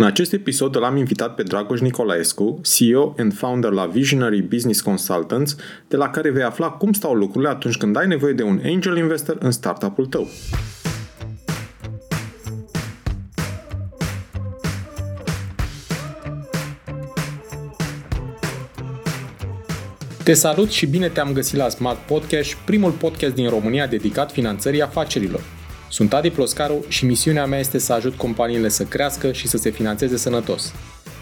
În acest episod îl am invitat pe Dragoș Nicolaescu, CEO and founder la Visionary Business Consultants, de la care vei afla cum stau lucrurile atunci când ai nevoie de un angel investor în startup-ul tău. Te salut și bine te-am găsit la Smart Podcast, primul podcast din România dedicat finanțării afacerilor. Sunt Adi Ploscaru și misiunea mea este să ajut companiile să crească și să se finanțeze sănătos.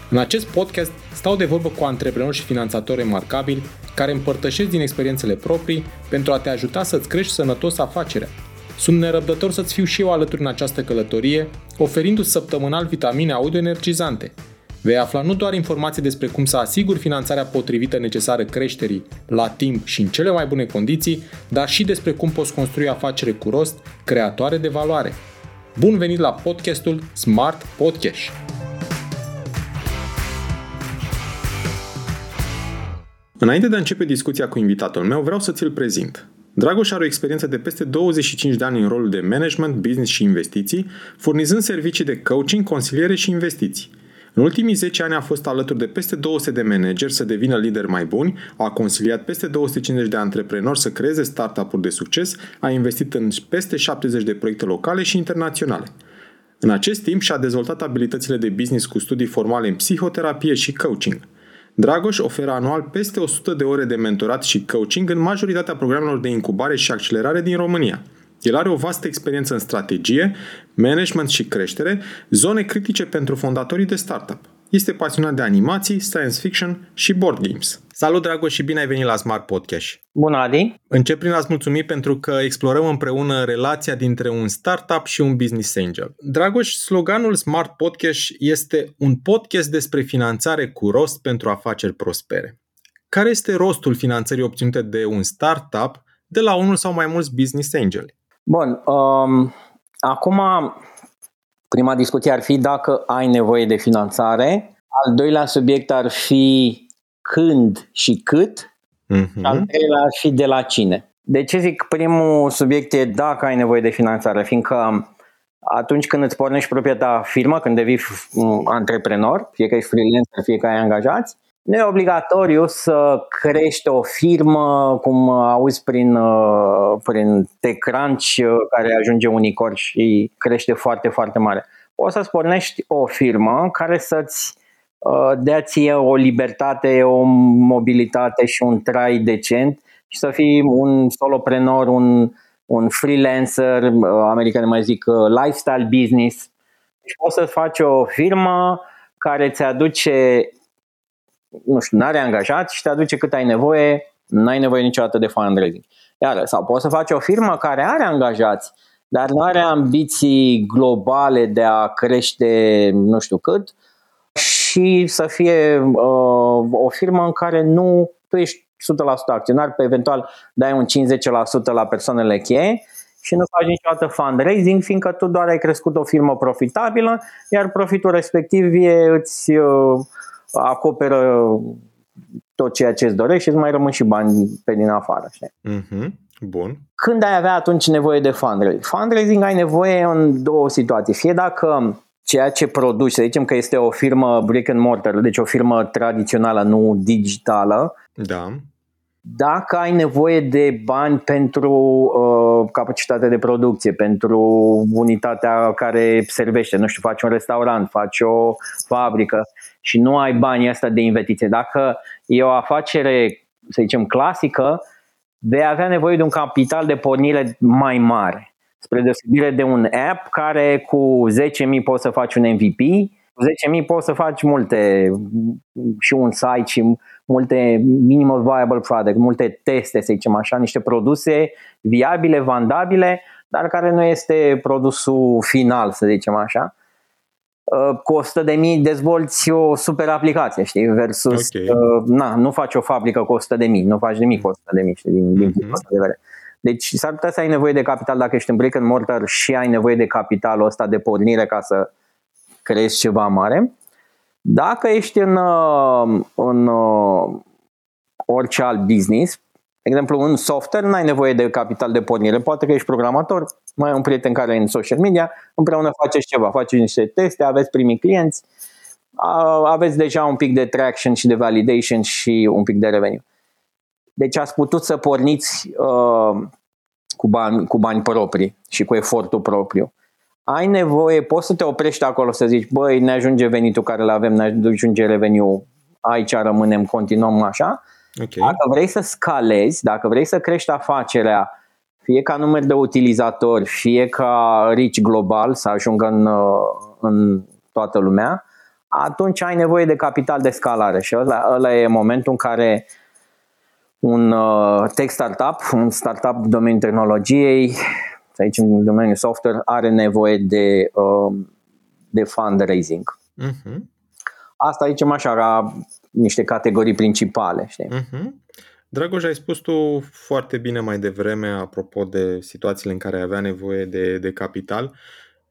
În acest podcast stau de vorbă cu antreprenori și finanțatori remarcabili care împărtășesc din experiențele proprii pentru a te ajuta să-ți crești sănătos afacerea. Sunt nerăbdător să-ți fiu și eu alături în această călătorie, oferindu-ți săptămânal vitamine audio-energizante – Vei afla nu doar informații despre cum să asiguri finanțarea potrivită necesară creșterii la timp și în cele mai bune condiții, dar și despre cum poți construi afacere cu rost, creatoare de valoare. Bun venit la podcastul Smart Podcast! Înainte de a începe discuția cu invitatul meu, vreau să ți-l prezint. Dragoș are o experiență de peste 25 de ani în rolul de management, business și investiții, furnizând servicii de coaching, consiliere și investiții. În ultimii 10 ani a fost alături de peste 200 de manageri să devină lideri mai buni, a consiliat peste 250 de antreprenori să creeze startup-uri de succes, a investit în peste 70 de proiecte locale și internaționale. În acest timp și-a dezvoltat abilitățile de business cu studii formale în psihoterapie și coaching. Dragoș oferă anual peste 100 de ore de mentorat și coaching în majoritatea programelor de incubare și accelerare din România – el are o vastă experiență în strategie, management și creștere, zone critice pentru fondatorii de startup. Este pasionat de animații, science fiction și board games. Salut, Dragoș, și bine ai venit la Smart Podcast. Bună, Adi! Încep prin a-ți mulțumi pentru că explorăm împreună relația dintre un startup și un business angel. Dragoș, sloganul Smart Podcast este un podcast despre finanțare cu rost pentru afaceri prospere. Care este rostul finanțării obținute de un startup de la unul sau mai mulți business angeli? Bun, um, acum prima discuție ar fi dacă ai nevoie de finanțare. Al doilea subiect ar fi când și cât. Uh-huh. Al treilea ar fi de la cine. De ce zic primul subiect e dacă ai nevoie de finanțare? Fiindcă atunci când îți pornești propria ta firmă, când devii antreprenor, fie că ești freelancer, fie că ai angajați, nu e obligatoriu să crești o firmă, cum auzi prin, uh, prin TechCrunch, uh, care ajunge unicorn și crește foarte, foarte mare. Poți să-ți pornești o firmă care să-ți uh, dea ție o libertate, o mobilitate și un trai decent și să fii un soloprenor, un, un freelancer, americani mai zic lifestyle business. Și deci poți să faci o firmă care îți aduce nu știu, n-are angajați și te aduce cât ai nevoie, n-ai nevoie niciodată de fundraising. Iar, sau poți să faci o firmă care are angajați, dar nu are ambiții globale de a crește nu știu cât și să fie uh, o firmă în care nu tu ești 100% acționar, pe eventual dai un 50% la persoanele cheie și nu faci niciodată fundraising, fiindcă tu doar ai crescut o firmă profitabilă, iar profitul respectiv e, îți uh, acoperă tot ceea ce îți dorești și îți mai rămân și bani pe din afară. Știi? Mm-hmm. Bun. Când ai avea atunci nevoie de fundraising? Fundraising ai nevoie în două situații. Fie dacă ceea ce produci, să zicem că este o firmă brick and mortar, deci o firmă tradițională, nu digitală, da dacă ai nevoie de bani pentru uh, capacitate de producție, pentru unitatea care servește, nu știu, faci un restaurant, faci o fabrică și nu ai banii ăsta de investiție, dacă e o afacere, să zicem, clasică, vei avea nevoie de un capital de pornire mai mare. Spre deosebire de un app care cu 10.000 poți să faci un MVP, cu 10.000 poți să faci multe și un site și multe minimal viable product, multe teste, să zicem așa, niște produse viabile, vandabile, dar care nu este produsul final, să zicem așa. Uh, cu 100 de mii dezvolți o super aplicație, știi, versus, okay. uh, na, nu faci o fabrică cu 100 de mii, nu faci nimic cu 100 de mii, știi, din, din mm-hmm. de vedere. Deci s-ar putea să ai nevoie de capital dacă ești în brick and mortar și ai nevoie de capitalul ăsta de pornire ca să creezi ceva mare. Dacă ești în, uh, în orice alt business, exemplu, în software n-ai nevoie de capital de pornire. Poate că ești programator, mai ai un prieten care e în social media, împreună faceți ceva, faceți niște teste, aveți primii clienți, aveți deja un pic de traction și de validation și un pic de revenue. Deci ați putut să porniți uh, cu, bani, cu bani proprii și cu efortul propriu. Ai nevoie, poți să te oprești acolo să zici, băi, ne ajunge venitul care îl avem, ne ajunge revenue, aici rămânem, continuăm așa. Okay. Dacă vrei să scalezi, dacă vrei să crești afacerea, fie ca număr de utilizatori, fie ca reach global, să ajungă în, uh, în toată lumea, atunci ai nevoie de capital de scalare și ăla, ăla e momentul în care un uh, tech startup, un startup în domeniul tehnologiei, aici în domeniul software, are nevoie de, uh, de fundraising. Uh-huh. Asta zicem așa, ca niște categorii principale. Știi? Uh-huh. Dragoș, ai spus tu foarte bine mai devreme apropo de situațiile în care avea nevoie de, de capital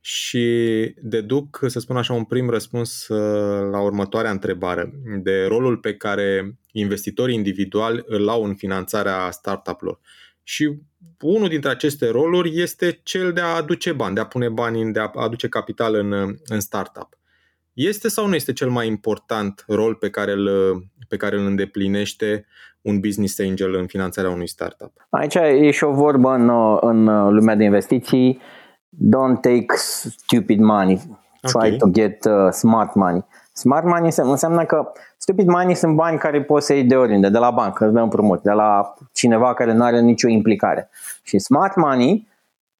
și deduc, să spun așa, un prim răspuns uh, la următoarea întrebare, de rolul pe care investitorii individuali îl au în finanțarea startup-lor. Și unul dintre aceste roluri este cel de a aduce bani, de a pune bani, de a aduce capital în, în startup. Este sau nu este cel mai important rol pe care îl, pe care îl îndeplinește un business angel în finanțarea unui startup? Aici e și o vorbă în, în lumea de investiții don't take stupid money, try okay. to get uh, smart money. Smart money înseamnă că stupid money sunt bani care poți să iei de oriunde, de la bancă, îți dă împrumut, de la cineva care nu are nicio implicare. Și smart money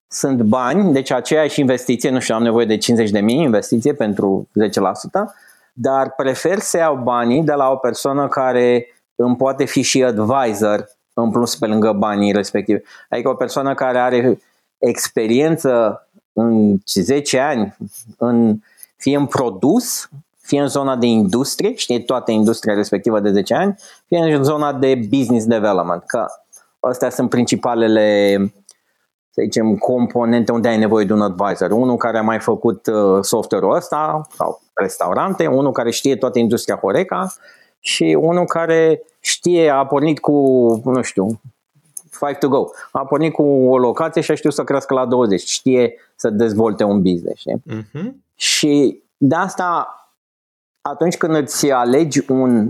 sunt bani, deci aceeași investiție, nu știu, am nevoie de 50 de mii investiție pentru 10%, dar prefer să iau banii de la o persoană care îmi poate fi și advisor în plus pe lângă banii respectivi. Adică o persoană care are experiență în 10 ani, în, fie în produs, fie în zona de industrie, știe toată industria respectivă de 10 ani, fie în zona de business development, că astea sunt principalele să zicem, componente unde ai nevoie de un advisor. Unul care a mai făcut uh, software-ul ăsta, sau restaurante, unul care știe toată industria Horeca și unul care știe, a pornit cu, nu știu, five to go. A pornit cu o locație și a știut să crească la 20. Știe să dezvolte un business. Știi? Uh-huh. Și de asta, atunci când îți alegi un,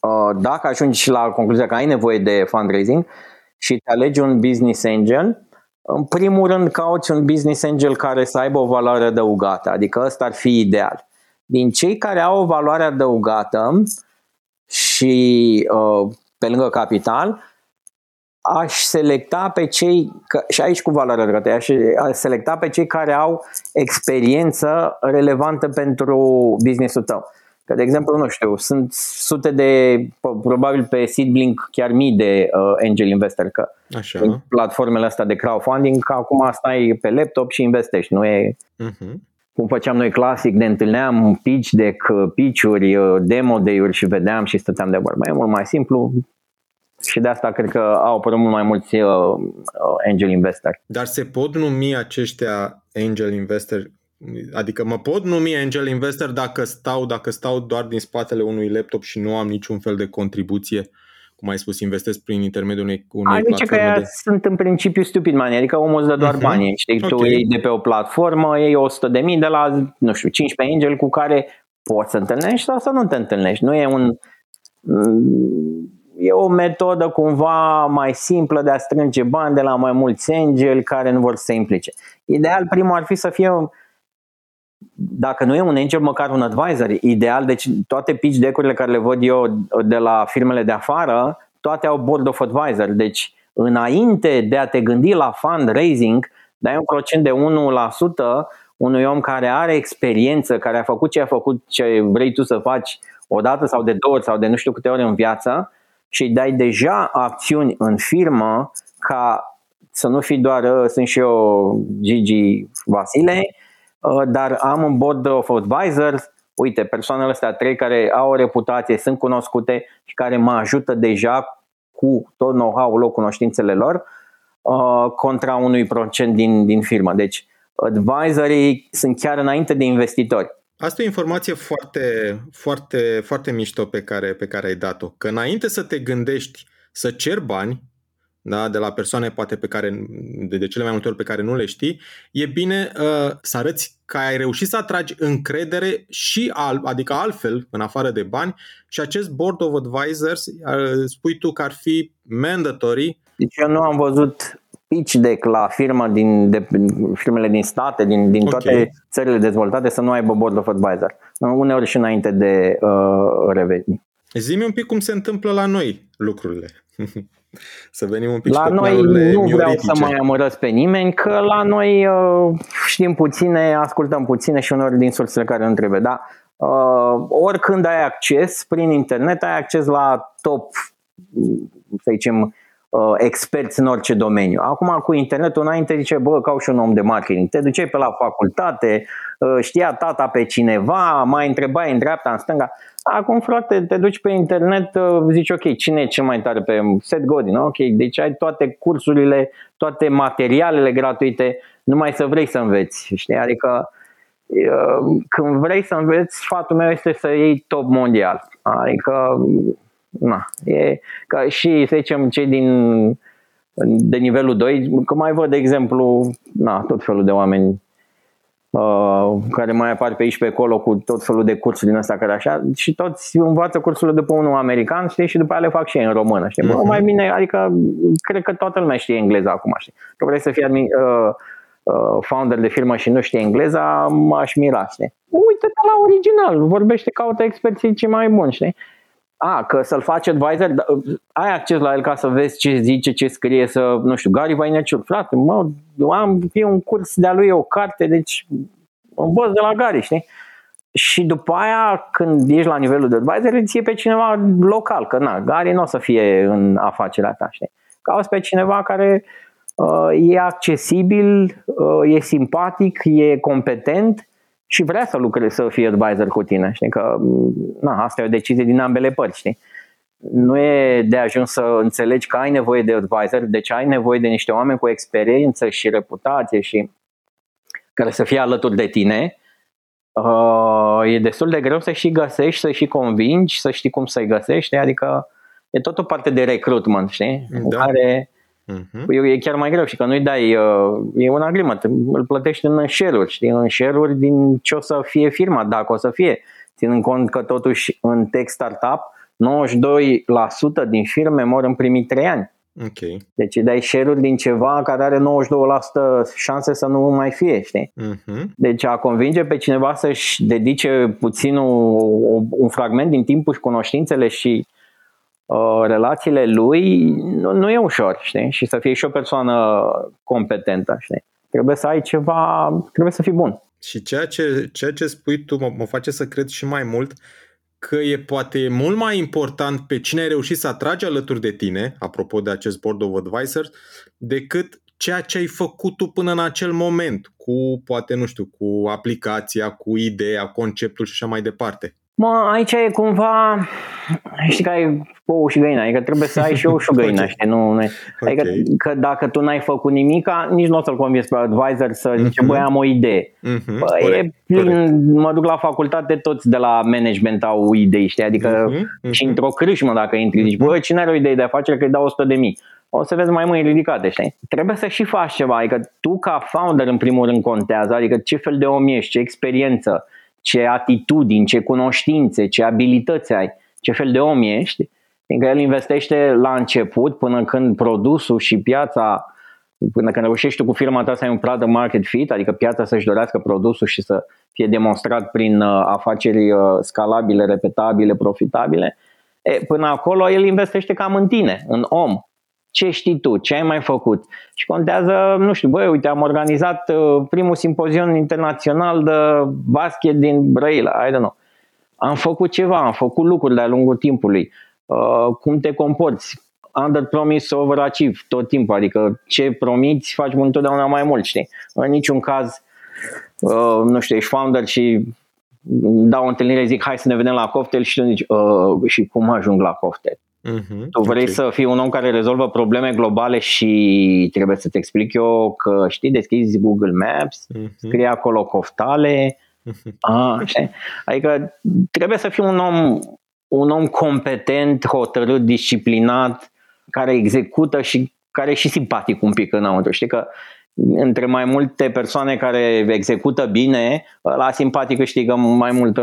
uh, dacă ajungi la concluzia că ai nevoie de fundraising și te alegi un business angel, în primul rând cauți un business angel care să aibă o valoare adăugată, adică ăsta ar fi ideal. Din cei care au o valoare adăugată și uh, pe lângă capital, aș selecta pe cei, și aici cu valoare adăugată, aș, aș selecta pe cei care au experiență relevantă pentru businessul tău. Că, de exemplu, nu știu, sunt sute de, probabil pe Seedblink, chiar mii de uh, angel investor, că Așa. platformele astea de crowdfunding, că acum stai pe laptop și investești, nu e... Uh-huh. Cum făceam noi clasic, ne întâlneam pitch deck, pitch-uri, uh, demo day-uri și vedeam și stăteam de vorbă. E mult mai simplu, și de asta cred că au apărut mult mai mulți uh, uh, angel investori. Dar se pot numi aceștia angel investor? Adică mă pot numi angel investor dacă stau, dacă stau doar din spatele unui laptop și nu am niciun fel de contribuție cum ai spus, investesc prin intermediul unei, unei adică platforme că de... sunt în principiu stupid money, adică omul îți dă doar uh-huh. banii. Știi, okay. tu iei de pe o platformă, iei 100 de mii de la, nu știu, 15 angel cu care poți să întâlnești sau să nu te întâlnești. Nu e un e o metodă cumva mai simplă de a strânge bani de la mai mulți angeli care nu vor să se implice. Ideal, primul ar fi să fie dacă nu e un angel, măcar un advisor. Ideal, deci toate pitch deck-urile care le văd eu de la firmele de afară, toate au board of advisor. Deci, înainte de a te gândi la fundraising, dai un procent de 1% unui om care are experiență, care a făcut ce a făcut, ce vrei tu să faci o dată sau de două ori sau de nu știu câte ori în viață și îi dai deja acțiuni în firmă ca să nu fii doar, ă, sunt și eu Gigi Vasile, ă, dar am un board of advisors, uite, persoanele astea trei care au o reputație, sunt cunoscute și care mă ajută deja cu tot know-how-ul lor, cunoștințele lor, ă, contra unui procent din, din firmă. Deci, advisorii sunt chiar înainte de investitori. Asta e o informație foarte, foarte, foarte mișto pe care, pe care ai dat-o. Că înainte să te gândești să cer bani, da, de la persoane poate pe care, de, de cele mai multe ori pe care nu le știi, e bine uh, să arăți că ai reușit să atragi încredere și al, adică altfel, în afară de bani, și acest board of advisors, uh, spui tu că ar fi mandatory. Deci eu nu am văzut pitch deck la firmă din, de, firmele din state, din, din toate okay. țările dezvoltate să nu aibă board of advisor. Uneori și înainte de uh, revenue. Zi-mi un pic cum se întâmplă la noi lucrurile. să venim un pic La noi nu vreau să mai amărăți pe nimeni, că la noi uh, știm puține, ascultăm puține și uneori din sursele care nu trebuie. Dar uh, oricând ai acces prin internet, ai acces la top, să zicem, uh, experți în orice domeniu. Acum cu internetul înainte zice, bă, ca și un om de marketing. Te duceai pe la facultate, uh, știa tata pe cineva, mai întrebai în dreapta, în stânga. Acum, frate, te duci pe internet, uh, zici, ok, cine e cel mai tare pe Seth Godin? Ok, deci ai toate cursurile, toate materialele gratuite, numai să vrei să înveți, știi? Adică uh, când vrei să înveți, sfatul meu este să iei top mondial. Adică, na, e ca și, să zicem, cei din de nivelul 2, că mai văd, de exemplu, na, tot felul de oameni Uh, care mai apar pe aici pe acolo cu tot felul de cursuri din asta care așa și toți învață cursurile după unul american știi, și după aia le fac și ei în română. Știi? Uh-huh. mai bine, adică cred că toată lumea știe engleza acum. Știi? Că vrei să fii admin, uh, uh, founder de firmă și nu știe engleza, m-aș mira. Știi? Uite-te la original, vorbește, caută experții cei mai buni. Știi? A, că să-l faci advisor, da, ai acces la el ca să vezi ce zice, ce scrie, să, nu știu, Gary Vaynerchuk, frate, mă, am, e un curs de-a lui, o carte, deci învăț de la Gary, știi? Și după aia, când ești la nivelul de advisor, îți pe cineva local, că na, Gary nu o să fie în afacerea ta, știi? Cauți pe cineva care uh, e accesibil, uh, e simpatic, e competent și vrea să lucreze, să fie advisor cu tine. Știi? Că na, asta e o decizie din ambele părți. Știi? Nu e de ajuns să înțelegi că ai nevoie de advisor, deci ai nevoie de niște oameni cu experiență și reputație și care să fie alături de tine. Uh, e destul de greu să și găsești, să și convingi, să știi cum să-i găsești, adică e tot o parte de recruitment, știi? Da. În care Uh-huh. E chiar mai greu și că nu-i dai, uh, e un agreement, îl plătești în share-uri, știi, în share-uri din ce o să fie firma, dacă o să fie, ținând cont că totuși în tech startup 92% din firme mor în primii 3 ani. Okay. Deci dai share-uri din ceva care are 92% șanse să nu mai fie, știi? Uh-huh. Deci a convinge pe cineva să-și dedice puțin un, un fragment din timpul și cunoștințele și Uh, relațiile lui nu, nu e ușor, știi? Și să fie și o persoană competentă, știi? Trebuie să ai ceva, trebuie să fii bun. Și ceea ce, ceea ce spui tu mă, mă face să cred și mai mult că e poate mult mai important pe cine ai reușit să atragi alături de tine, apropo de acest board of advisors, decât ceea ce ai făcut tu până în acel moment, cu, poate, nu știu, cu aplicația, cu ideea, conceptul și așa mai departe. Mă, aici e cumva, știi că ai ou și găina, adică trebuie să ai și ou și găina, okay. știi, nu, nu adică okay. că dacă tu n-ai făcut nimica, nici nu o să-l convingi pe advisor să zice, mm-hmm. băi, am o idee. Mm-hmm. Bă, corect, e plin, corect. mă duc la facultate, toți de la management au idei, știi, adică mm-hmm. și într-o crâșmă dacă intri, zici, bă, cine are o idee de afacere că îi dau 100 de mii? O să vezi mai mâini ridicate, știi? Trebuie să și faci ceva, adică tu ca founder în primul rând contează, adică ce fel de om ești, ce experiență, ce atitudini, ce cunoștințe, ce abilități ai, ce fel de om ești, fiindcă el investește la început până când produsul și piața, până când reușești tu cu firma ta să ai un product market fit, adică piața să-și dorească produsul și să fie demonstrat prin uh, afaceri uh, scalabile, repetabile, profitabile, e, până acolo el investește cam în tine, în om ce știi tu, ce ai mai făcut. Și contează, nu știu, băi, uite, am organizat uh, primul simpozion internațional de basket din Brăila, I don't know. Am făcut ceva, am făcut lucruri de-a lungul timpului. Uh, cum te comporți? Under promise, over achieve, tot timpul. Adică ce promiți, faci întotdeauna mai mult, știi? În niciun caz, uh, nu știu, ești founder și dau o întâlnire, zic hai să ne vedem la cocktail și tu zici uh, și cum ajung la cocktail? Uh-huh. Tu vrei okay. să fii un om care rezolvă probleme globale și trebuie să te explic eu că, știi, deschizi Google Maps, uh-huh. scrie acolo coftale. Uh-huh. Ah, știi? Adică trebuie să fii un om, un om competent, hotărât, disciplinat, care execută și care e și simpatic un pic înăuntru. Știi că între mai multe persoane care execută bine, la simpatic câștigă mai multă,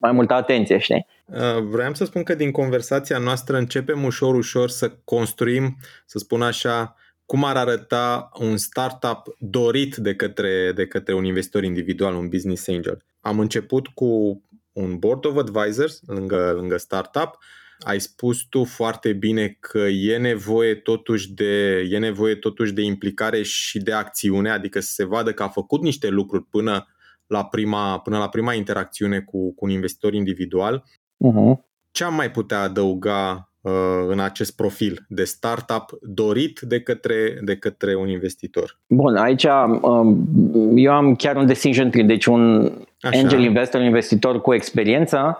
mai multă atenție, știi? Uh, vreau să spun că din conversația noastră începem ușor, ușor să construim, să spun așa, cum ar arăta un startup dorit de către, de către un investitor individual, un business angel. Am început cu un board of advisors lângă, lângă startup, ai spus tu foarte bine că e nevoie totuși de, e nevoie totuși de implicare și de acțiune, adică să se vadă că a făcut niște lucruri până la prima, până la prima interacțiune cu, cu un investitor individual. Uh-huh. Ce am mai putea adăuga uh, în acest profil de startup dorit de către, de către un investitor? Bun, aici um, eu am chiar un decision tree, deci un Așa. angel investor, un investitor cu experiență,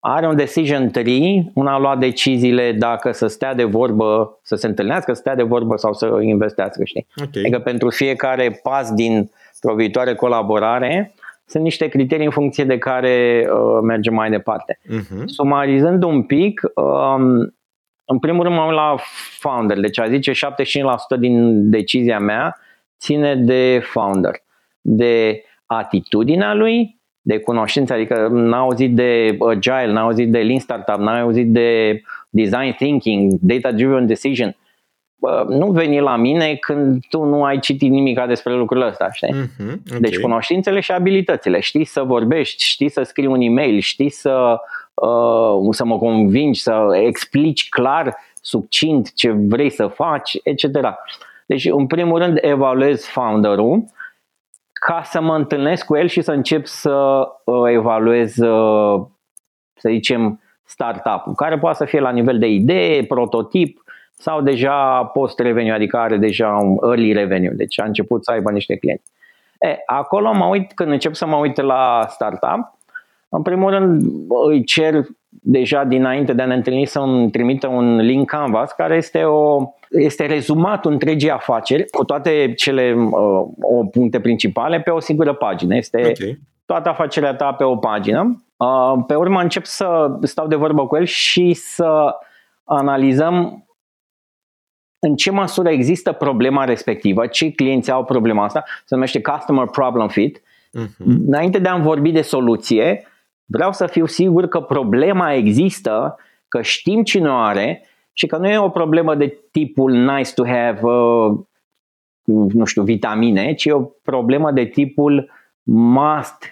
are un decision tree, un a luat deciziile dacă să stea de vorbă, să se întâlnească, să stea de vorbă sau să investească, știi? Okay. Adică pentru fiecare pas din o viitoare colaborare sunt niște criterii în funcție de care uh, mergem mai departe. Uh-huh. Sumarizând un pic, um, în primul rând mă uit la founder, deci a zice 75% din decizia mea ține de founder, de atitudinea lui, de cunoștință, adică n-a auzit de Agile, n-a auzit de Lean Startup, n-a auzit de Design Thinking, Data Driven Decision. Bă, nu veni la mine când tu nu ai citit nimic despre lucrurile astea, știi? Mm-hmm, okay. Deci cunoștințele și abilitățile. Știi să vorbești, știi să scrii un e-mail, știi să, uh, să mă convingi, să explici clar, succint ce vrei să faci, etc. Deci, în primul rând, evaluezi founderul, ca să mă întâlnesc cu el și să încep să uh, evaluez, uh, să zicem, startup-ul, care poate să fie la nivel de idee, prototip sau deja post-revenue, adică are deja un early revenue, deci a început să aibă niște clienți. E, acolo mă uit, când încep să mă uit la startup, în primul rând îi cer deja dinainte de a ne întâlni să-mi trimită un link Canvas care este, o, este rezumat întregii afaceri cu toate cele uh, o puncte principale pe o singură pagină. Este okay. toată afacerea ta pe o pagină. Uh, pe urmă încep să stau de vorbă cu el și să analizăm în ce măsură există problema respectivă, ce clienți au problema asta, se numește Customer Problem Fit. Uh-huh. Înainte de a vorbi de soluție, Vreau să fiu sigur că problema există, că știm cine o are și că nu e o problemă de tipul nice to have, uh, nu știu, vitamine, ci e o problemă de tipul must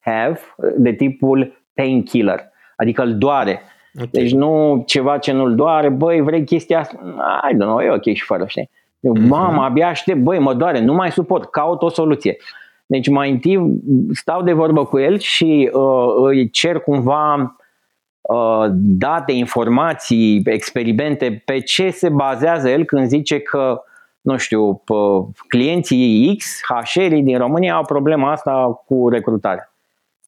have, de tipul painkiller, adică îl doare. Okay. Deci nu ceva ce nu-l doare, băi, vrei chestia asta? I don't know, e ok și fără, știi? Eu, uh-huh. Mama, abia aștept, băi, mă doare, nu mai suport, caut o soluție. Deci mai întâi stau de vorbă cu el și uh, îi cer cumva uh, date, informații, experimente pe ce se bazează el când zice că nu știu, clienții X, hr din România au problema asta cu recrutare.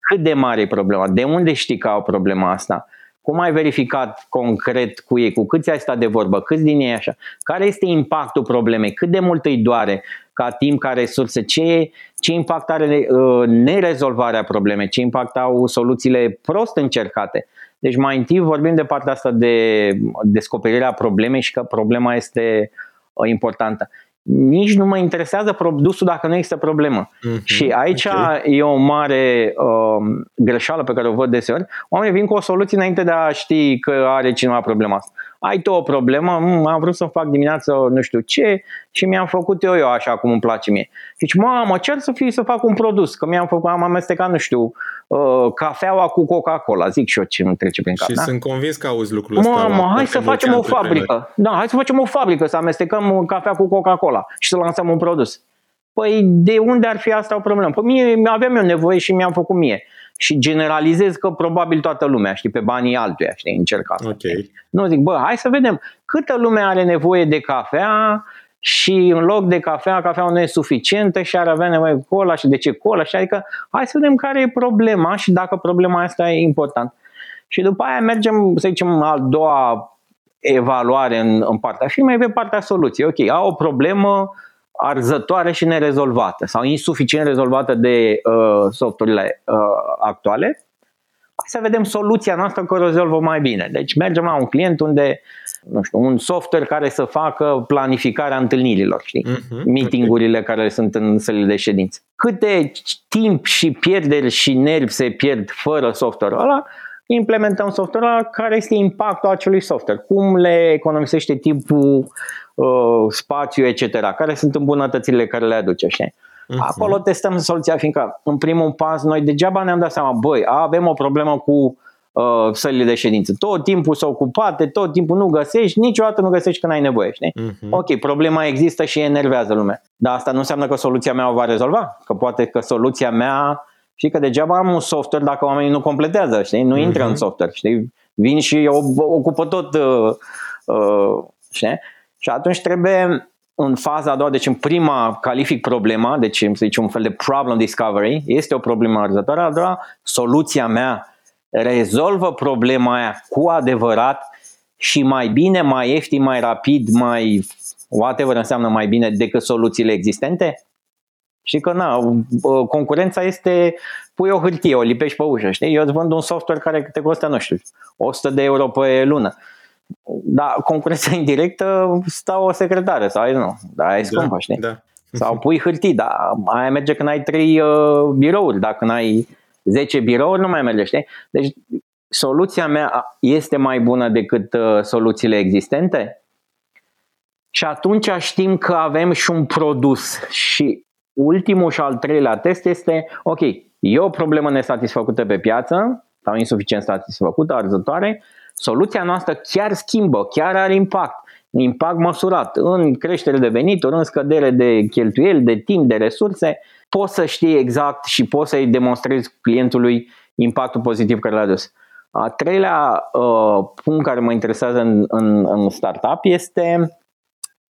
Cât de mare e problema? De unde știi că au problema asta? Cum ai verificat concret cu ei? Cu câți ai stat de vorbă? Câți din ei așa? Care este impactul problemei? Cât de mult îi doare ca timp, ca resurse? Ce, ce impact are uh, nerezolvarea problemei? Ce impact au soluțiile prost încercate? Deci mai întâi vorbim de partea asta de descoperirea problemei și că problema este uh, importantă nici nu mă interesează produsul dacă nu există problemă. Mm-hmm. Și aici okay. e o mare uh, greșeală pe care o văd deseori. Oamenii vin cu o soluție înainte de a ști că are cineva problema asta. Ai tu o problemă, am vrut să fac dimineața nu știu ce și mi-am făcut eu, eu așa cum îmi place mie. Deci, mamă, cer să fie să fac un produs, că mi-am făcut, am amestecat, nu știu, uh, cafeaua cu Coca-Cola, zic și eu ce nu trece prin cap. Și da? sunt convins că auzi lucrul ăsta. Mamă, hai să facem o fabrică. Da, hai să facem o fabrică, să amestecăm cafea cu Coca-Cola și să lansăm un produs. Păi de unde ar fi asta o problemă? Păi mie aveam eu nevoie și mi-am făcut mie și generalizez că probabil toată lumea, știi, pe banii altuia, știi, încerc asta. Okay. Nu zic, bă, hai să vedem câtă lume are nevoie de cafea și în loc de cafea, cafeaua nu e suficientă și ar avea nevoie de cola și de ce cola și adică hai să vedem care e problema și dacă problema asta e important. Și după aia mergem, să zicem, al doua evaluare în, în partea firmei, pe partea soluției. Ok, au o problemă, arzătoare și nerezolvată sau insuficient rezolvată de uh, softurile uh, actuale. Hai să vedem soluția noastră că o rezolvă mai bine. Deci mergem la un client unde, nu știu, un software care să facă planificarea întâlnirilor, știi? Uh-huh, Meetingurile okay. care sunt în sălile de ședință. Câte timp și pierderi și nervi se pierd fără software ăla, implementăm software care este impactul acelui software, cum le economisește timpul, uh, spațiu, etc., care sunt îmbunătățirile care le aduce. Știi? Uh-huh. Acolo testăm soluția, fiindcă în primul pas noi degeaba ne-am dat seama, băi, avem o problemă cu uh, sălile de ședință. Tot timpul sunt ocupate, tot timpul nu găsești, niciodată nu găsești când ai nevoie. Știi? Uh-huh. Ok, problema există și enervează lumea. Dar asta nu înseamnă că soluția mea o va rezolva. Că poate că soluția mea și că degeaba am un software dacă oamenii nu completează, știi? Nu intră uh-huh. în mhm. software, știi? Vin și ocupă tot, uh, uh, știi? Și atunci trebuie în faza a doua, deci în prima calific problema, deci să zicem un fel de problem discovery, este o problemă arzătoare, a doua, soluția mea rezolvă problema aia cu adevărat și mai bine, mai ieftin, mai rapid, mai whatever înseamnă mai bine decât soluțiile existente? Și că na, concurența este, pui o hârtie, o lipești pe ușă, știi? Eu îți vând un software care te costă, nu știu, 100 de euro pe lună. Da, concurența indirectă stau o secretară sau nu, da, e da, scumpă, da, știi? Da. Sau pui hârtii, dar aia merge când ai 3 uh, birouri, dacă când ai 10 birouri nu mai merge, știi? Deci soluția mea este mai bună decât uh, soluțiile existente? Și atunci știm că avem și un produs și ultimul și al treilea test este, ok, e o problemă nesatisfăcută pe piață sau insuficient satisfăcută, arzătoare, soluția noastră chiar schimbă, chiar are impact. Impact măsurat în creștere de venituri, în scădere de cheltuieli, de timp, de resurse. Poți să știi exact și poți să-i demonstrezi clientului impactul pozitiv care l-a dus. A treilea uh, punct care mă interesează în, în, în startup este,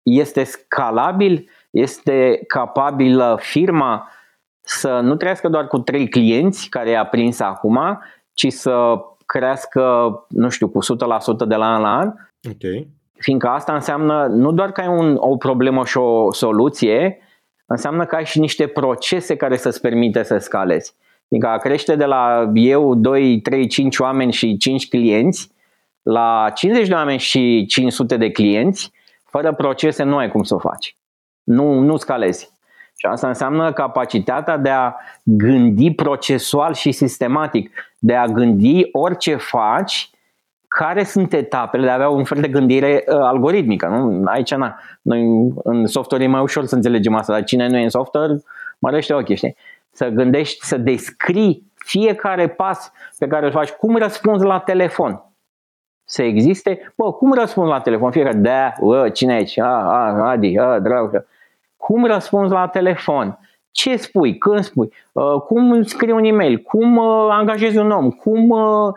este scalabil este capabilă firma să nu trăiască doar cu trei clienți care i-a prins acum, ci să crească, nu știu, cu 100% de la an la an. Okay. Fiindcă asta înseamnă nu doar că ai un, o problemă și o soluție, înseamnă că ai și niște procese care să-ți permite să scalezi. Fiindcă a crește de la eu, 2, 3, 5 oameni și 5 clienți la 50 de oameni și 500 de clienți, fără procese nu ai cum să o faci nu, nu scalezi. Și asta înseamnă capacitatea de a gândi procesual și sistematic, de a gândi orice faci, care sunt etapele, de a avea un fel de gândire uh, algoritmică. Nu? Aici, na, noi în software e mai ușor să înțelegem asta, dar cine nu e în software, mărește ochii, știi? Să gândești, să descrii fiecare pas pe care îl faci, cum răspunzi la telefon. Să existe, bă, cum răspunzi la telefon? Fiecare, da, bă, cine e aici? A, a, Adi, a, dragă. Cum răspunzi la telefon? Ce spui? Când spui? Uh, cum scrii un e-mail? Cum uh, angajezi un om? Cum uh,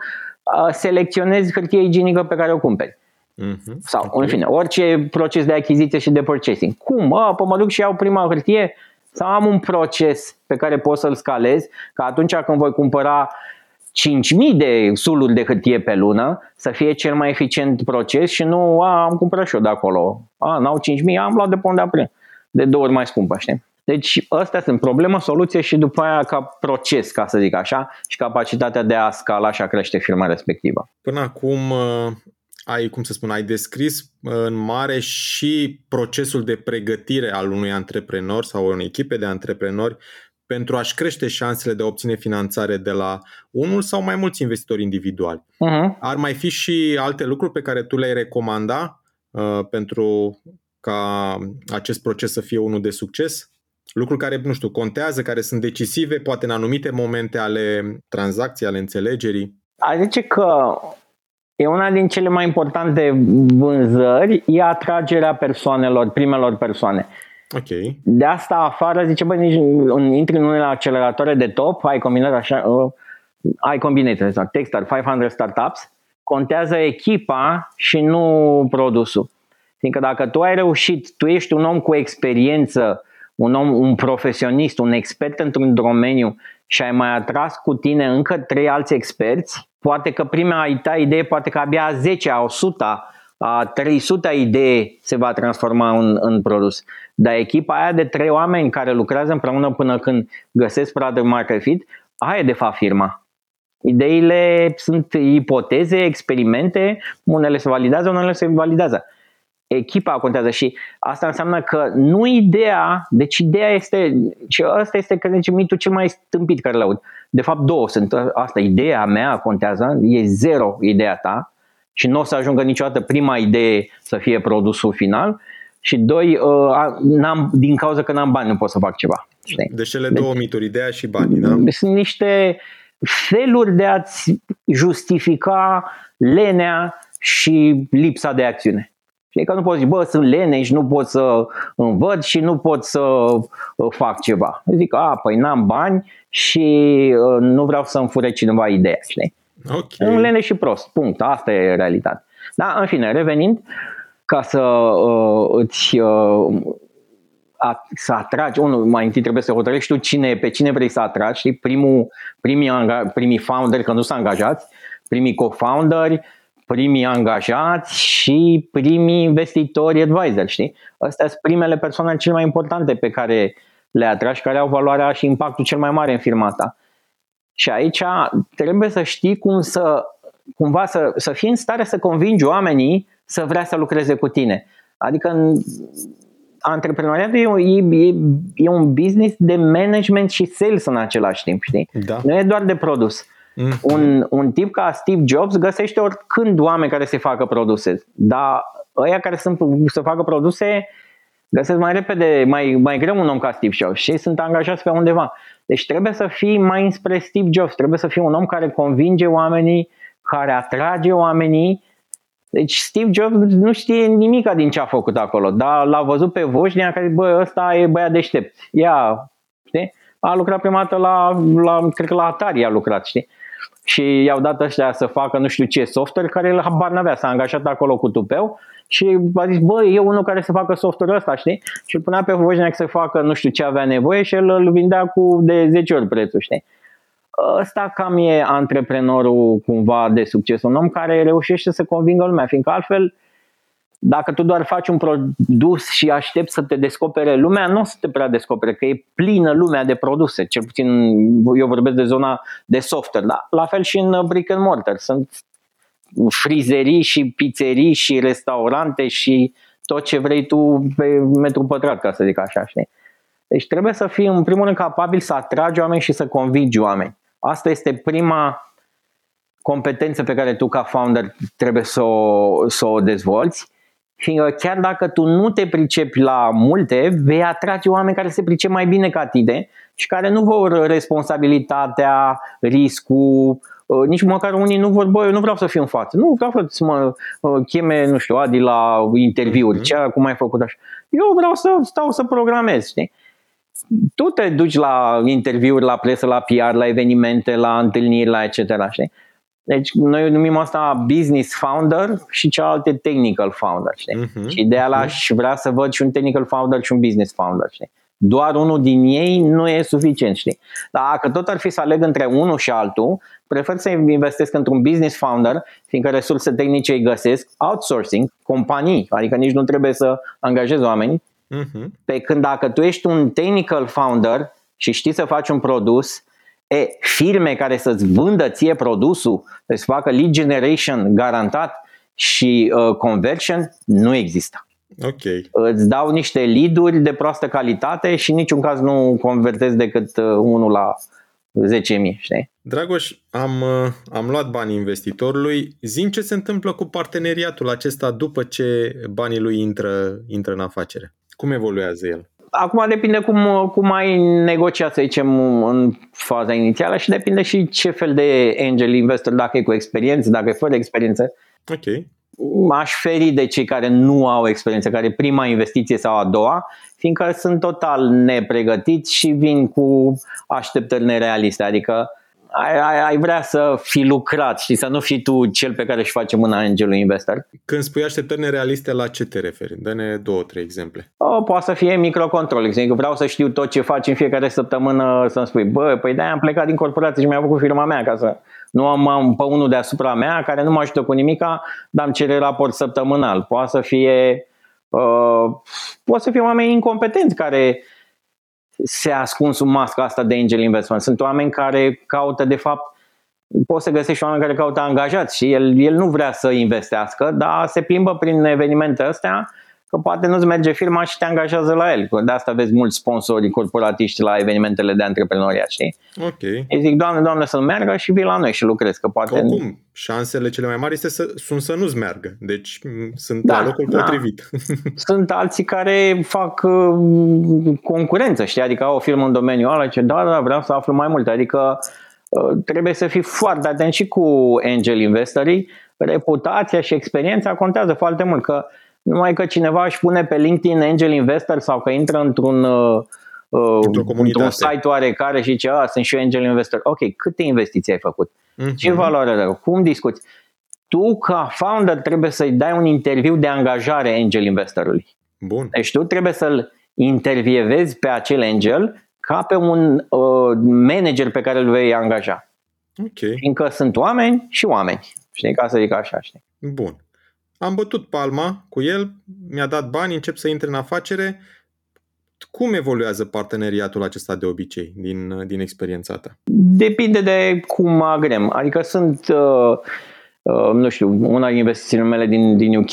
selecționezi hârtie igienică pe care o cumperi? Mm-hmm. Sau, okay. în fine, orice proces de achiziție și de purchasing. Cum? A, pă mă duc și iau prima hârtie? Sau am un proces pe care pot să-l scalez, ca atunci când voi cumpăra 5.000 de suluri de hârtie pe lună să fie cel mai eficient proces și nu, a, am cumpărat și eu de acolo. A, n-au 5.000, am luat de pe unde aprins de două ori mai scumpă, știi? Deci astea sunt problemă, soluție și după aia ca proces, ca să zic așa, și capacitatea de a scala și a crește firma respectivă. Până acum uh, ai, cum să spun, ai descris uh, în mare și procesul de pregătire al unui antreprenor sau unei echipe de antreprenori pentru a-și crește șansele de a obține finanțare de la unul sau mai mulți investitori individuali. Uh-huh. Ar mai fi și alte lucruri pe care tu le-ai recomanda uh, pentru ca acest proces să fie unul de succes? Lucruri care, nu știu, contează, care sunt decisive, poate în anumite momente ale tranzacției, ale înțelegerii? A zice că e una din cele mai importante vânzări, e atragerea persoanelor, primelor persoane. Ok. De asta afară, zice, băi, nici intri în unele acceleratoare de top, ai combinat așa, uh, ai combinat, sau Techstar 500 Startups, contează echipa și nu produsul. Fiindcă dacă tu ai reușit, tu ești un om cu experiență, un om, un profesionist, un expert într-un domeniu și ai mai atras cu tine încă trei alți experți, poate că prima ta idee, poate că abia a 10, a 100, a 300 idee se va transforma în, în produs. Dar echipa aia de trei oameni care lucrează împreună până când găsesc product market fit, aia e de fapt firma. Ideile sunt ipoteze, experimente, unele se validează, unele se validează. Echipa contează și asta înseamnă că nu ideea, deci ideea este, și ăsta este, că zice, mitul cel mai stâmpit care l-aud. De fapt, două sunt asta, ideea mea contează, e zero ideea ta și nu o să ajungă niciodată prima idee să fie produsul final și doi, uh, n-am, din cauza că n-am bani nu pot să fac ceva. Știi? Deci cele două deci, mituri, ideea și banii, da? Sunt niște feluri de a-ți justifica lenea și lipsa de acțiune. Și că nu poți zice, bă, sunt lene și nu pot să învăț și nu pot să uh, fac ceva. Zic, a, păi n-am bani și uh, nu vreau să-mi fure cineva ideea, știi? Okay. Un lene și prost, punct, asta e realitatea. Da, în fine, revenind, ca să uh, îți uh, a, să atragi, unul, mai întâi trebuie să hotărăști tu cine, pe cine vrei să atragi, știi? Primul, primii, primii founderi, că nu sunt angajați, primii co-founderi, primii angajați și primii investitori advisor, știi? Astea sunt primele persoane cele mai importante pe care le atragi, care au valoarea și impactul cel mai mare în firma ta. Și aici trebuie să știi cum să, cumva să, să fii în stare să convingi oamenii să vrea să lucreze cu tine. Adică antreprenoriatul e, e, e un business de management și sales în același timp, știi? Da. Nu e doar de produs. Mm. Un, un tip ca Steve Jobs găsește oricând oameni care să facă produse, dar ăia care sunt să facă produse găsesc mai repede, mai, mai greu un om ca Steve Jobs și sunt angajați pe undeva. Deci trebuie să fii mai înspre Steve Jobs, trebuie să fii un om care convinge oamenii, care atrage oamenii deci Steve Jobs nu știe nimica din ce a făcut acolo, dar l-a văzut pe Voșnia care, bă, ăsta e băiat deștept. Ia, știi? A lucrat prima dată la, la, cred că la Atari a lucrat, știi? Și i-au dat ăștia să facă nu știu ce software care el habar n-avea, s-a angajat acolo cu tupeu și a zis, bă, e unul care să facă software ăsta, știi? Și îl punea pe Voșnia să facă nu știu ce avea nevoie și el îl vindea cu de 10 ori prețul, știi? ăsta cam e antreprenorul cumva de succes, un om care reușește să convingă lumea, fiindcă altfel dacă tu doar faci un produs și aștepți să te descopere lumea, nu o să te prea descopere, că e plină lumea de produse, cel puțin eu vorbesc de zona de software, dar la fel și în brick and mortar, sunt frizerii și pizzerii și restaurante și tot ce vrei tu pe metru pătrat, ca să zic așa, știi? Deci trebuie să fii în primul rând capabil să atragi oameni și să convingi oameni. Asta este prima competență pe care tu ca founder trebuie să o, să o dezvolți. Fiindcă chiar dacă tu nu te pricepi la multe, vei atrage oameni care se pricep mai bine ca tine și care nu vor responsabilitatea, riscul, uh, nici măcar unii nu vor, bă, eu nu vreau să fiu în față. Nu vreau să mă uh, cheme, nu știu, Adi la interviuri, mm-hmm. ce, cum ai făcut așa. Eu vreau să stau să programez, știi? tu te duci la interviuri, la presă, la PR, la evenimente, la întâlniri, la etc. Știi? Deci noi numim asta business founder și cealaltă technical founder. Știi? Uh-huh. Și ideea la aș vrea să văd și un technical founder și un business founder. Știi? Doar unul din ei nu e suficient, știi? Dar dacă tot ar fi să aleg între unul și altul, prefer să investesc într-un business founder, fiindcă resurse tehnice îi găsesc, outsourcing, companii, adică nici nu trebuie să angajezi oameni, Uh-huh. Pe când dacă tu ești un technical founder și știi să faci un produs, e, firme care să-ți vândă ție produsul, să facă lead generation garantat și uh, conversion, nu există. Ok. Îți dau niște lead-uri de proastă calitate și în niciun caz nu convertezi decât uh, unul la 10.000, știi? Dragoș, am, uh, am luat banii investitorului. Zim ce se întâmplă cu parteneriatul acesta după ce banii lui intră, intră în afacere. Cum evoluează el? Acum depinde cum, cum ai negociat, să zicem, în faza inițială și depinde și ce fel de angel investor, dacă e cu experiență, dacă e fără experiență. Ok. Aș feri de cei care nu au experiență, care prima investiție sau a doua, fiindcă sunt total nepregătiți și vin cu așteptări nerealiste. Adică ai, ai, ai vrea să fi lucrat și să nu fii tu cel pe care își face mâna angelul investor. Când spui așteptări nerealiste, la ce te referi? Dă-ne două, trei exemple. O, poate să fie microcontrol. Exemplu, vreau să știu tot ce faci în fiecare săptămână, să-mi spui, bă, păi de am plecat din corporație și mi-a făcut firma mea ca să nu am, am pe unul deasupra mea care nu mă ajută cu nimica, dar îmi cere raport săptămânal. Poate să fie Uh, poate să fie oameni incompetenți care se ascund sub masca asta de angel investment. Sunt oameni care caută de fapt poți să găsești oameni care caută angajați și el, el nu vrea să investească, dar se plimbă prin evenimente astea că poate nu-ți merge firma și te angajează la el. De asta vezi mulți sponsori corporatiști la evenimentele de antreprenoriat, știi? Ok. Îi zic, doamne, doamne, să meargă și vii la noi și lucrezi, că poate... Oricum, șansele cele mai mari este să, sunt să nu-ți meargă, deci sunt da, la locul da. potrivit. Sunt alții care fac uh, concurență, știi? Adică au o firmă în domeniul ăla, ce da, da, vreau să aflu mai multe, adică uh, trebuie să fii foarte atent și cu angel investorii, reputația și experiența contează foarte mult, că numai că cineva își pune pe LinkedIn Angel Investor sau că intră într-un, uh, uh într-un site oarecare și zice, a, sunt și eu Angel Investor. Ok, câte investiții ai făcut? Mm-hmm. Ce valoare are? Cum discuți? Tu, ca founder, trebuie să-i dai un interviu de angajare Angel Investorului. Bun. Deci tu trebuie să-l intervievezi pe acel angel ca pe un uh, manager pe care îl vei angaja. Ok. Fiindcă sunt oameni și oameni. Știi, ca să zic așa, știi. Bun. Am bătut palma cu el, mi-a dat bani, încep să intre în afacere. Cum evoluează parteneriatul acesta de obicei, din, din experiența ta? Depinde de cum agrem. Adică sunt, uh, uh, nu știu, una din investițiile mele din, din UK,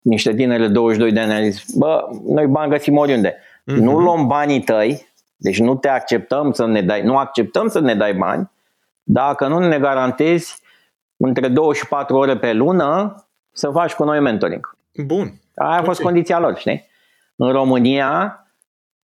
niște tineri 22 de ani, a zis, bă, noi bani găsim oriunde. Mm-hmm. Nu luăm banii tăi, deci nu te acceptăm să ne dai, nu acceptăm să ne dai bani, dacă nu ne garantezi între 24 ore pe lună să faci cu noi mentoring. Bun. Aia a okay. fost condiția lor, știi? În România,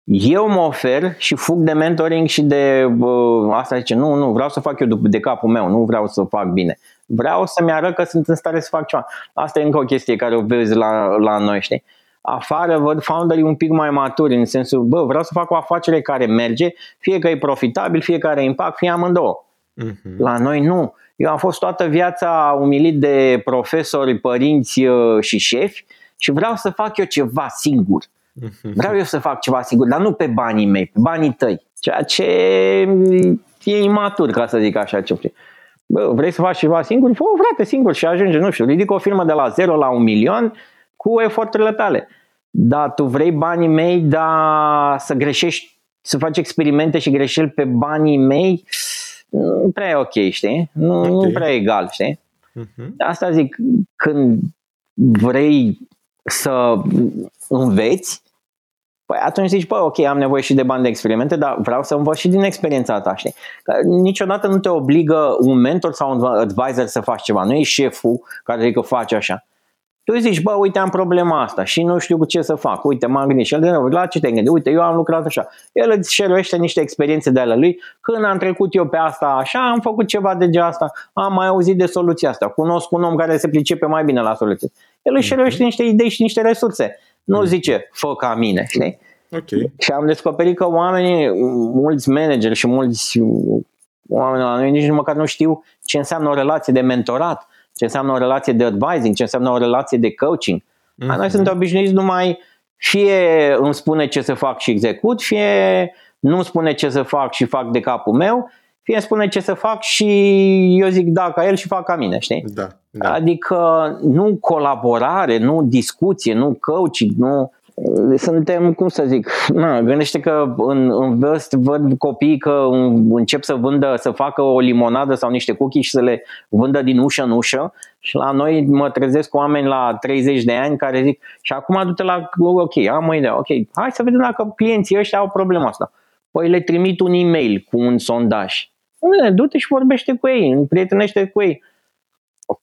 eu mă ofer și fug de mentoring și de uh, asta zice, nu, nu, vreau să fac eu de capul meu, nu vreau să fac bine. Vreau să-mi arăt că sunt în stare să fac ceva. Asta e încă o chestie care o vezi la, la noi, știi? Afară văd founderii un pic mai maturi, în sensul, bă, vreau să fac o afacere care merge, fie că e profitabil, fie că are impact, fie amândouă. Uh-huh. La noi nu. Eu am fost toată viața umilit de profesori, părinți uh, și șefi și vreau să fac eu ceva singur. Mhm. Vreau eu să fac ceva singur, dar nu pe banii mei, pe banii tăi. Ceea ce e imatur, ca să zic așa. Ce Bă, vrei să faci ceva singur? Fă, frate, singur și ajunge, nu știu, ridic o firmă de la 0 la un milion cu eforturile tale. Dar tu vrei banii mei, dar să greșești, să faci experimente și greșeli pe banii mei, nu prea e ok, știi? Nu, okay. nu prea e egal, știi? Uh-huh. Asta zic, când vrei să înveți, Păi atunci zici, bă, ok, am nevoie și de bani de experimente, dar vreau să învăț și din experiența ta, știi? Că niciodată nu te obligă un mentor sau un advisor să faci ceva. Nu e șeful care zice că faci așa. Tu zici, bă, uite, am problema asta și nu știu cu ce să fac. Uite, m-am gândit și el de nou, la ce te gândi? Uite, eu am lucrat așa. El îți șeruiește niște experiențe de ale lui. Când am trecut eu pe asta așa, am făcut ceva de genul asta. Am mai auzit de soluția asta. Cunosc un om care se pricepe mai bine la soluții. El își șeruiește mhm. niște idei și niște resurse. Nu mhm. zice, fă ca mine, știi? Okay. Și am descoperit că oamenii, mulți manageri și mulți oameni la noi nici măcar nu știu ce înseamnă o relație de mentorat ce înseamnă o relație de advising, ce înseamnă o relație de coaching. Mm-hmm. Noi mhm. suntem obișnuiți numai fie îmi spune ce să fac și execut, fie nu spune ce să fac și fac de capul meu, fie îmi spune ce să fac și eu zic da ca el și fac ca mine, știi? Da, da. Adică nu colaborare, nu discuție, nu coaching, nu suntem, cum să zic, na, gândește că în, în vest văd copii că încep să vândă, să facă o limonadă sau niște cookie și să le vândă din ușă în ușă și la noi mă trezesc cu oameni la 30 de ani care zic și acum du-te la, ok, am o idee, ok, hai să vedem dacă clienții ăștia au problema asta. Păi le trimit un e-mail cu un sondaj. Du-te și vorbește cu ei, împrietenește cu ei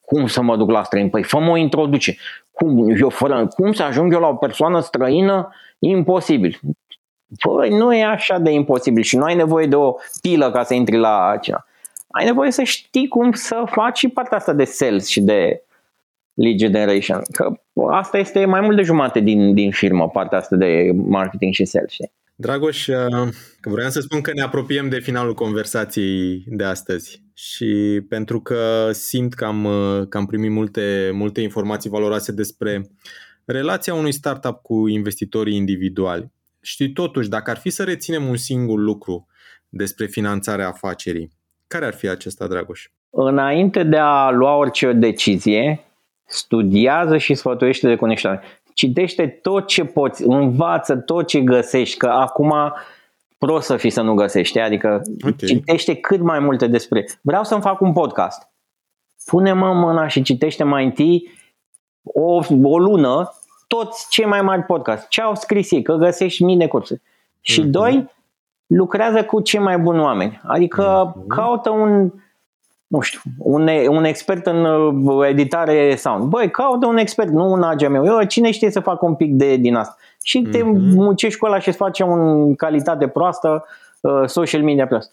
cum să mă duc la străin? Păi fă o introduce. Cum, eu fără, cum să ajung eu la o persoană străină? Imposibil. Păi nu e așa de imposibil și nu ai nevoie de o pilă ca să intri la ceva. Ai nevoie să știi cum să faci și partea asta de sales și de lead generation. Că asta este mai mult de jumate din, din firmă, partea asta de marketing și sales. Știi? Dragoș, uh, că vreau să spun că ne apropiem de finalul conversației de astăzi și pentru că simt că am, uh, că am primit multe, multe informații valoroase despre relația unui startup cu investitorii individuali. Știi, totuși, dacă ar fi să reținem un singur lucru despre finanțarea afacerii, care ar fi acesta, Dragoș? Înainte de a lua orice decizie, studiază și sfătuiește de cunoștință citește tot ce poți, învață tot ce găsești, că acum prost să fii să nu găsești, adică okay. citește cât mai multe despre. Vreau să-mi fac un podcast. Pune-mă mâna și citește mai întâi o, o lună toți cei mai mari podcast. Ce au scris ei, că găsești mii de cursuri. Și mm-hmm. doi, lucrează cu cei mai buni oameni. Adică mm-hmm. caută un nu știu, un, un expert în uh, editare sound. Băi, caută un expert, nu un agea meu. Eu, cine știe să facă un pic de din asta? Și te mm-hmm. muncești cu ăla și îți face o calitate proastă, uh, social media proastă.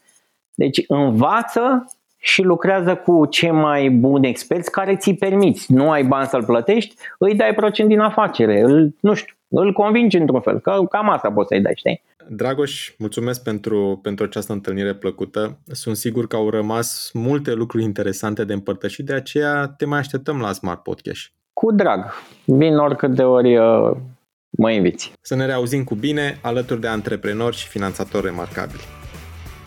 Deci învață și lucrează cu cei mai buni experți care ți permiți. Nu ai bani să-l plătești, îi dai procent din afacere, îl, nu știu, îl convingi într-un fel, că cam asta poți să-i dai, știi? Dragoș, mulțumesc pentru, pentru această întâlnire plăcută. Sunt sigur că au rămas multe lucruri interesante de împărtășit, de aceea te mai așteptăm la Smart Podcast. Cu drag. Vin oricât de ori uh, mă inviți. Să ne reauzim cu bine alături de antreprenori și finanțatori remarcabili.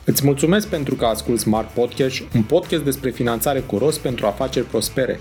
Îți mulțumesc pentru că asculti Smart Podcast, un podcast despre finanțare cu rost pentru afaceri prospere.